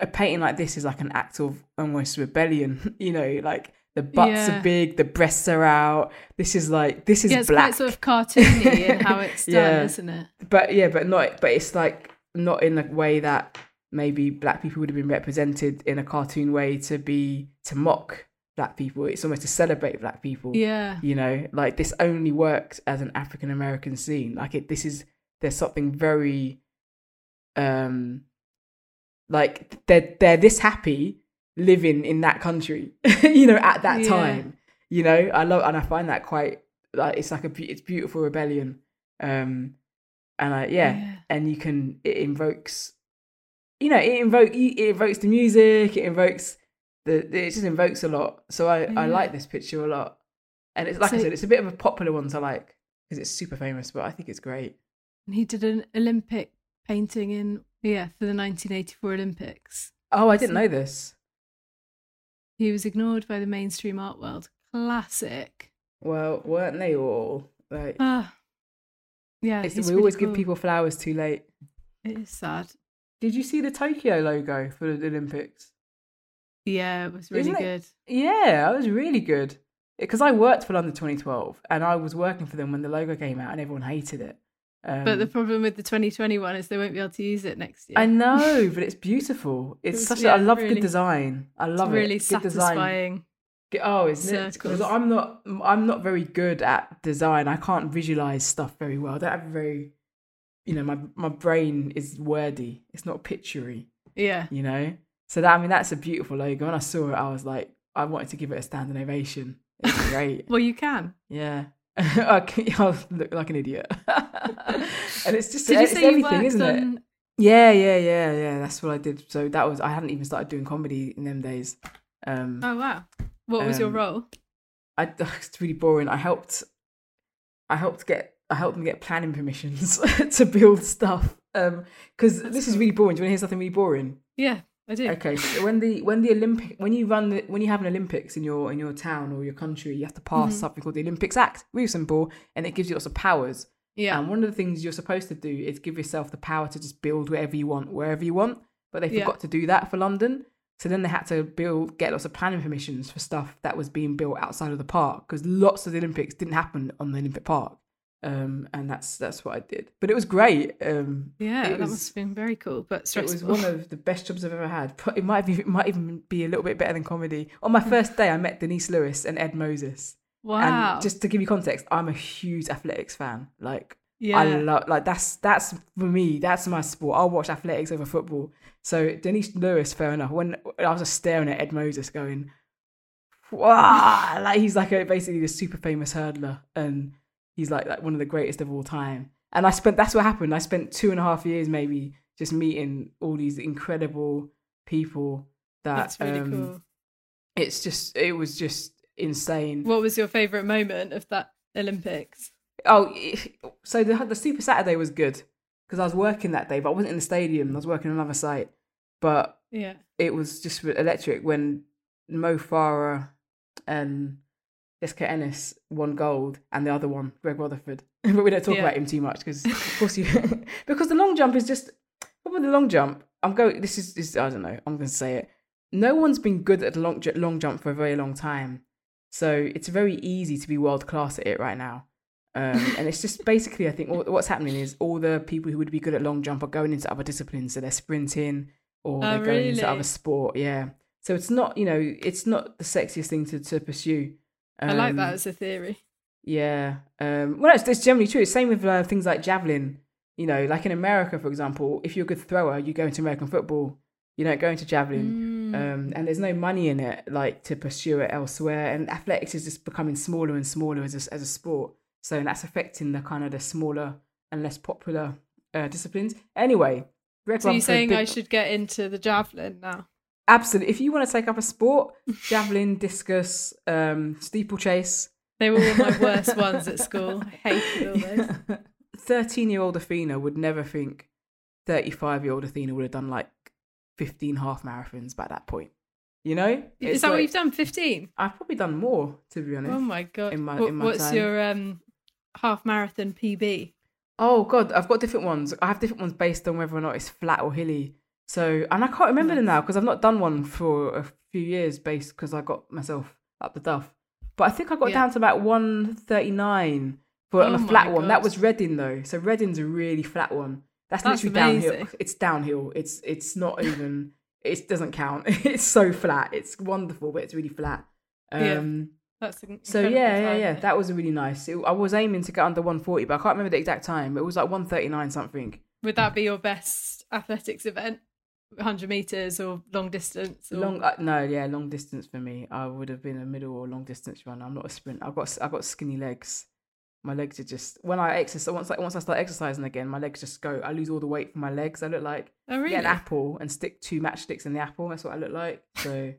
a painting like this is like an act of almost rebellion, you know, like the butts Yeah. are big, the breasts are out. This is like this is yeah, it's black. quite sort of cartoony in how it's done, Yeah. isn't it? but yeah, but not but it's like not in a way that maybe black people would have been represented in a cartoon way to be to mock black people. It's almost to celebrate black people. Yeah. You know, like this only works as an African American scene. Like it this is there's something very um like they're they're this happy living in that country, you know, at that Yeah. time. You know, I love and I find that quite like it's like a it's beautiful rebellion. Um and I yeah, Yeah. and you can it invokes you know, it invoke it invokes the music, it invokes the it just invokes a lot. So I I like this picture a lot. And it's like I said, it's a bit of a popular one to like because it's super famous, but I think it's great. And he did an Olympic painting in yeah for the 1984 Olympics. Oh, I didn't So- know this. He was ignored by the mainstream art world. Classic. Well, weren't they all? Like, Ah, yeah. we really always cool. give people flowers too late. It is sad. Did you see the Tokyo logo for the Olympics? Yeah, it was really Isn't it- good. Yeah, it was really good. Because I worked for London 2012 and I was working for them when the logo came out and everyone hated it. Um, but the problem with the 2021 is they won't be able to use it next year. I know, but it's beautiful. It's was- such. yeah, a, I love really- good design. I it's love really it. Good design. satisfying. Oh, isn't it? Because Circles. I'm not. I'm not very good at design. I can't visualize stuff very well. I don't have a very. You know, my my brain is wordy. It's not picturey. Yeah. You know. So that I mean, that's a beautiful logo. When I saw it, I was like, I wanted to give it a standing ovation. It's great. Well, you can. yeah. I look like an idiot. and it's just Did you it's say you everything, worked isn't it? Yeah, yeah, yeah, yeah. That's what I did. So that was I hadn't even started doing comedy in them days. Um, Oh wow. What was your Um, role? I it's really boring. I helped, I helped get, I helped them get planning permissions to build stuff. Um, because That's this is really boring. Do you want to hear something really boring? Yeah, I do. Okay, so when the when the Olympic when you run the when you have an Olympics in your in your town or your country, you have to pass Mhm. something called the Olympics Act. Really simple, and it gives you lots of powers. Yeah. And one of the things you're supposed to do is give yourself the power to just build whatever you want, wherever you want. But they Yeah. forgot to do that for London. So then they had to build, get lots of planning permissions for stuff that was being built outside of the park because lots of the Olympics didn't happen on the Olympic Park. Um, and that's that's what I did. But it was great. Um, yeah, it that was- must have been very cool, but it was one of the best jobs I've ever had. It might be, it might even be a little bit better than comedy. On my first day, I met Denise Lewis and Ed Moses. wow. And just to give you context, I'm a huge athletics fan. Like yeah. I love like that's that's for me. That's my sport. I'll watch athletics over football. So Denise Lewis, fair enough. When I was just staring at Ed Moses, going, "Wow!" Like he's like a basically the super famous hurdler, and he's like like one of the greatest of all time. And I spent that's what happened. I spent two and a half years maybe just meeting all these incredible people. That That's really um, cool. It's just it was just insane. What was your favourite moment of that Olympics? Oh, so the the Super Saturday was good because I was working that day, but I wasn't in the stadium. I was working another site, but Yeah. it was just electric when Mo Farah and Jessica Ennis won gold, and the other one, Greg Rutherford. but we don't talk Yeah. about him too much because, of course, you because the long jump is just. What with the long jump? I'm going. This is, is I don't know. I'm going to say it. No one's been good at the long long jump for a very long time, so it's very easy to be world class at it right now. Um, and it's just basically, I think all, what's happening is all the people who would be good at long jump are going into other disciplines. So they're sprinting or Oh, they're going into other sport. Yeah. So it's not, you know, it's not the sexiest thing to, to pursue. I like Um, that as a theory. Yeah. Um, well, it's, it's generally true. Same with uh, things like javelin. You know, like in America, for example, if you're a good thrower, you go into American football. You don't go into javelin. Mm. Um, and there's no money in it, like to pursue it elsewhere. And athletics is just becoming smaller and smaller as a, as a sport. So that's affecting the kind of the smaller and less popular uh, disciplines. Anyway, Greg so you're saying big- I should get into the javelin now? Absolutely. If you want to take up a sport, javelin, discus, um, steeplechase, They were all my worst ones at school. I hated all those. 13 year old Athena would never think 35 year old Athena would have done like 15 half marathons by that point. You know, Is It's that what you've done? 15? I've probably done more to be honest. Oh my God. in my- What- in my what's time. your um, half marathon PB? Oh god, I've got different ones. I have different ones based on whether or not it's flat or hilly. So, and I can't remember them now because I've not done one for a few years based because I got myself up the duff. But I think I got Yeah. down to about 139 for on Oh a my flat one. That was Reading though. So Reading's a really flat one. That's, That's literally amazing. downhill. It's downhill. It's it's not even it doesn't count. It's so flat. It's wonderful, but it's really flat. Yeah. Um That's so yeah, yeah, yeah. That was really nice. It, I was aiming to get under 140, but I can't remember the exact time. It was like 139 something. Would that be your best athletics event? 100 meters or long distance? Or... Long, uh, no, yeah, long distance for me. I would have been a middle or long distance runner. I'm not a sprint. I've got, I've got skinny legs. My legs are just when I exercise. Once, I, once I start exercising again, my legs just go. I lose all the weight from my legs. I look like Oh, really? get an apple and stick two matchsticks in the apple. That's what I look like. So,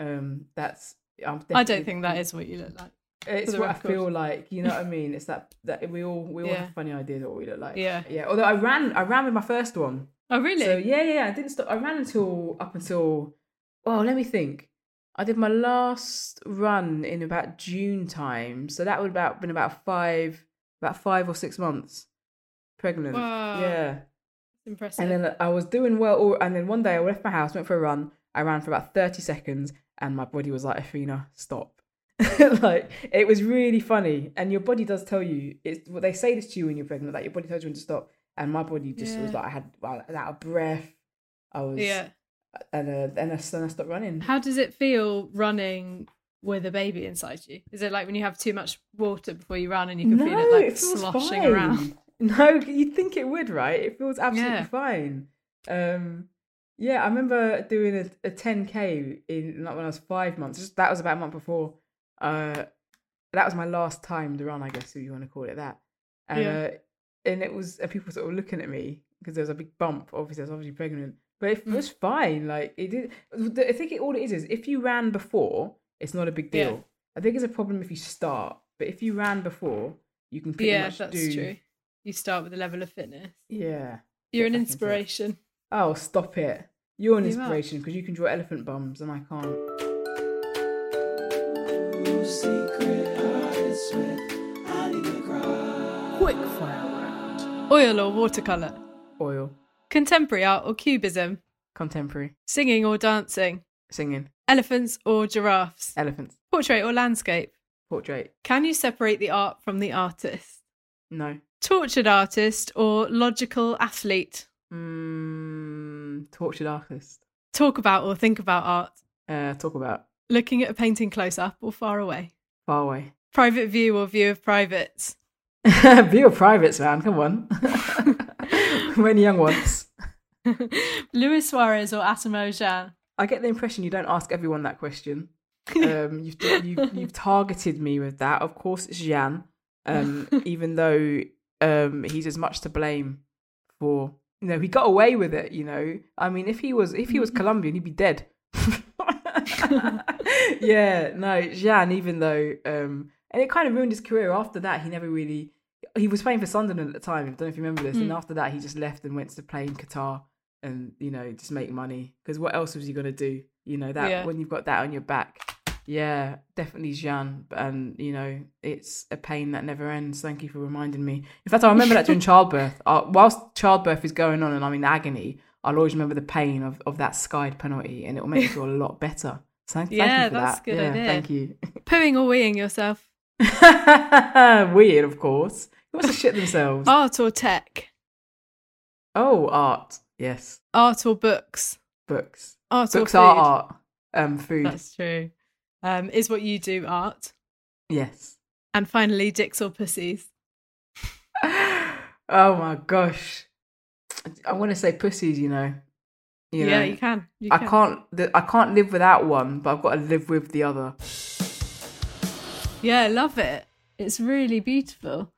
um, that's. I'm I don't think that is what you look like. It's what I feel like. You know what I mean? It's that that we all we all Yeah. have funny ideas of what we look like. Yeah. yeah. Although I ran, I ran with my first one. Oh, really? So yeah, yeah, yeah, I didn't stop. I ran until up until. Oh, let me think. I did my last run in about June time, so that would about been about five, about five or six months pregnant. Wow. Yeah, Impressive. and then I was doing well. all- And then one day I left my house, went for a run. I ran for about thirty seconds, and my body was like, "Athena, stop." like it was really funny, and your body does tell you. It's what they say this to you when you're pregnant, that your body tells you when to stop. And my body just was like I had was out of breath. I was yeah. and uh, then I, then I stopped running. How does it feel running with a baby inside you? Is it like when you have too much water before you run and you can feel it like feels sloshing fine. around? No, you'd think it would, right? It feels absolutely Yeah. fine. Um, yeah, I remember doing a, a 10k in like when I was five months. Just, that was about a month before. Uh, that was my last time to run, I guess, if you want to call it that. And Yeah. uh, and it was, and people sort of looking at me because there was a big bump. Obviously, I was obviously pregnant, but it Mm. was fine. Like it did. I think it, all it is is if you ran before, it's not a big Yeah. deal. I think it's a problem if you start, but if you ran before, you can pretty Yeah, much that's do. true. You start with a level of fitness. Yeah. You're an Get back into it. inspiration. Oh, stop it! You're an You inspiration because you can draw elephant bums and I can't. Oil or watercolour? Oil, Contemporary art or cubism? contemporary, Singing or dancing? singing, Elephants or giraffes? elephants, Portrait or landscape? portrait. Can you separate the art from the artist? No. Tortured artist or logical athlete? Mm, tortured artist. Talk about or think about art. Uh, talk about Looking at a painting close up or far away. far away. Private view or view of privates. Be a privates, man. Come on. when young once. Luis Suarez or Gyan. I get the impression you don't ask everyone that question. Um, you've, you've you've targeted me with that. Of course, it's Gyan. Um, even though um, he's as much to blame for you know he got away with it. You know, I mean, if he was if he was Colombian, he'd be dead. yeah, no, Gyan. Even though um, and it kind of ruined his career. After that, he never really. He was playing for Sunderland at the time. I don't know if you remember this. And Mm. after that, he just left and went to play in Qatar and you know just make money. Because what else was he gonna do? You know that Yeah. when you've got that on your back. Yeah, definitely Gyan. And you know it's a pain that never ends. Thank you for reminding me. In fact, I remember that during childbirth. Uh, whilst childbirth is going on and I'm in agony, I'll always remember the pain of, of that skied penalty, and it will make me feel a lot better. So thank, thank Yeah, you for that's that. good yeah, idea. Thank you. Pooing or weeing yourself. Weird, of course. Who wants to shit themselves? Art or tech. Oh, art. Yes. Art or books. Books. Art Books or food. are art. Um, food. That's true. Um, is what you do art. Yes. And finally, dicks or pussies. oh my gosh. I want to say pussies, you know. You yeah, know, you can. You I can. can't. I can't live without one, but I've got to live with the other. Yeah, I love it. It's really beautiful.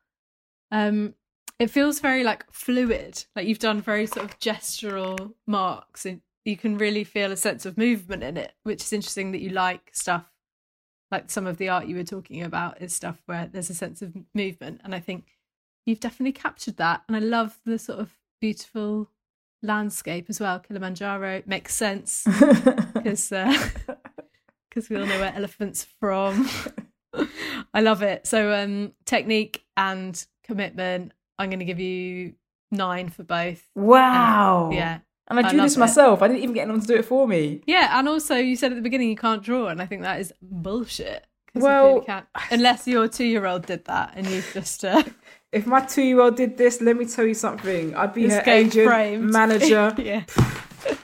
Um, it feels very like fluid. Like you've done very sort of gestural marks, and you can really feel a sense of movement in it, which is interesting that you like stuff like some of the art you were talking about is stuff where there's a sense of movement, and I think you've definitely captured that. And I love the sort of beautiful landscape as well. Kilimanjaro makes sense because uh, because we all know where elephants from. I love it. So um technique and commitment. I'm going to give you nine for both. Wow. Yeah. And I I drew love this it. myself. I didn't even get anyone to do it for me. Yeah, and also you said at the beginning you can't draw, and I think that is bullshit. you Well- clearly unless your two-year-old did that, and you've just uh, If my two-year-old did this, let me tell you something. I'd be her agent, framed. manager. yeah,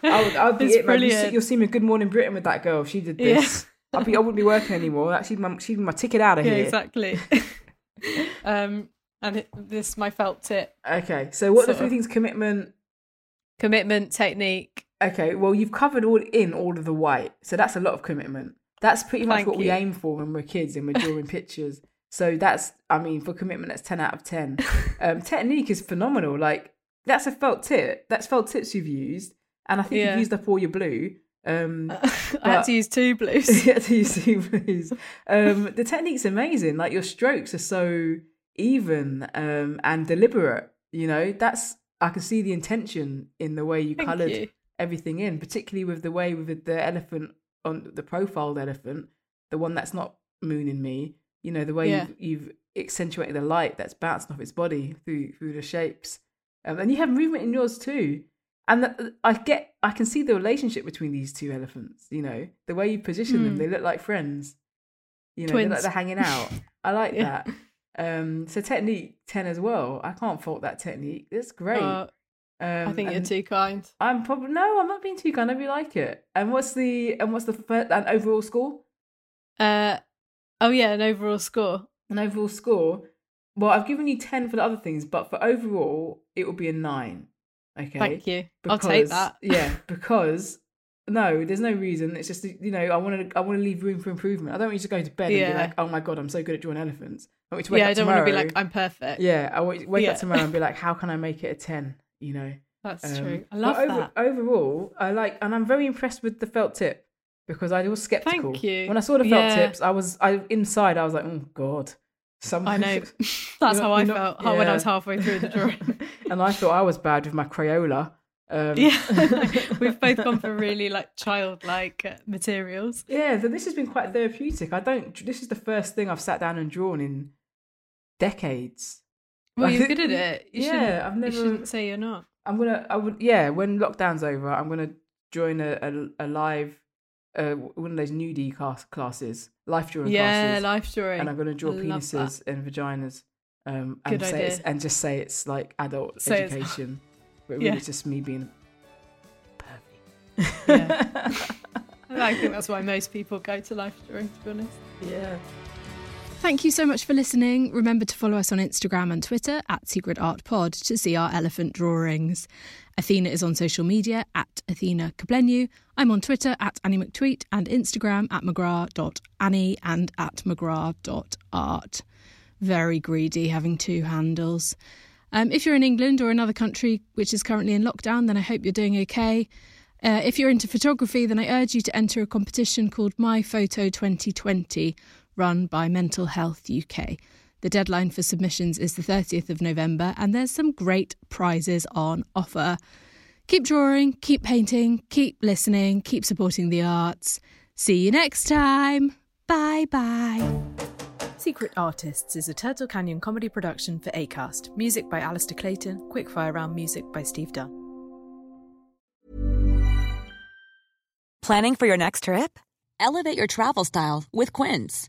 I would, I'd be It's it, man. You brilliant. you'll see me Good Morning Britain with that girl. If she did this. I'd be, I wouldn't be working anymore. That- She'd my, she'd be my ticket out of yeah, here. exactly. um, and it, this my felt tip: Okay, so what are the three of. things? Commitment. commitment, technique. Okay, well you've covered all in all of the white, so that's a lot of commitment. That's pretty much Thank what we aim for when we're kids and we're drawing pictures. So that's, I mean, for commitment, that's ten out of ten. Um, technique is phenomenal. Like that's a felt tip. That's felt tips you've used, and I think Yeah. you've used up all your blue. Um, I had to use two blues. yeah, to use two blues. Um, the technique's amazing. Like your strokes are so even um, and deliberate. You know, that's I can see the intention in the way you Thank coloured you. everything in, particularly with the way with the elephant on the profiled elephant, the one that's not mooning me. You know, the way Yeah. you've, you've accentuated the light that's bouncing off its body through through the shapes, um, and you have movement in yours too. And I get, I can see the relationship between these two elephants. You know, the way you position them, Hmm. they look like friends. You know, they look like Twins. they're hanging out. I like Yeah. that. Um, so technique ten as well. I can't fault that technique. It's great. Uh, um, I think you're too kind. I'm probably no, I'm not being too kind. I really like it. And what's the and what's the first, an overall score? Uh, oh yeah, an overall score. An overall score. Well, I've given you ten for the other things, but for overall, it will be a nine. Okay. Thank you. I'll take Because- that. yeah, because no, there's no reason. It's just you know I want to I want to leave room for improvement. I don't want you to go to bed and be like, oh my god, I'm so good at drawing elephants. I want you to wake Yeah, up I don't tomorrow. want to be like I'm perfect. yeah, I want you to wake Yeah. up tomorrow and be like, how can I make it a ten? You know. That's Um, true. I but love over- that. Overall, I like, and I'm very impressed with the felt tip because I was skeptical. Thank you. When I saw the felt Yeah. tips, I was, I inside, I was like, oh god, some. I know. That's how I felt how- when I was halfway through the drawing. and I thought I was bad with my Crayola. Um, yeah, we've both gone for really like childlike uh, materials. yeah. So this has been quite therapeutic. I don't. This is the first thing I've sat down and drawn in decades. Well, Like, you're good at it. You yeah, shouldn't, I've You never- shouldn't say you're not. I'm gonna. I would. Yeah. When lockdown's over, I'm gonna join a a, a live. Uh, one of those nudie class, classes, life drawing Yeah, classes. Yeah, life drawing. and I'm going to draw penises and vaginas, um, and Good say it's, and just say it's like adult Say education, but really Yeah. it's just me being Yeah. pervy. I think that's why most people go to life drawing. To be honest. yeah. Thank you so much for listening. Remember to follow us on Instagram and Twitter at Secret Art Pod to see our elephant drawings. Athena is on social media at Athena Kugblenu. I'm on Twitter at Annie McTweet and Instagram at McGrath.Annie and at McGrath.art. Very greedy having two handles. Um, if you're in England or another country which is currently in lockdown, then I hope you're doing okay. Uh, if you're into photography, then I urge you to enter a competition called My Photo 2020, run by Mental Health UK. The deadline for submissions is the 30th of November, and there's some great prizes on offer. Keep drawing, keep painting, keep listening, keep supporting the arts. See you next time. Bye bye. Secret Artists is a Turtle Canyon comedy production for ACAST. Music by Alistair Clayton, Quickfire Round music by Steve Dunn. Planning for your next trip? Elevate your travel style with Quince.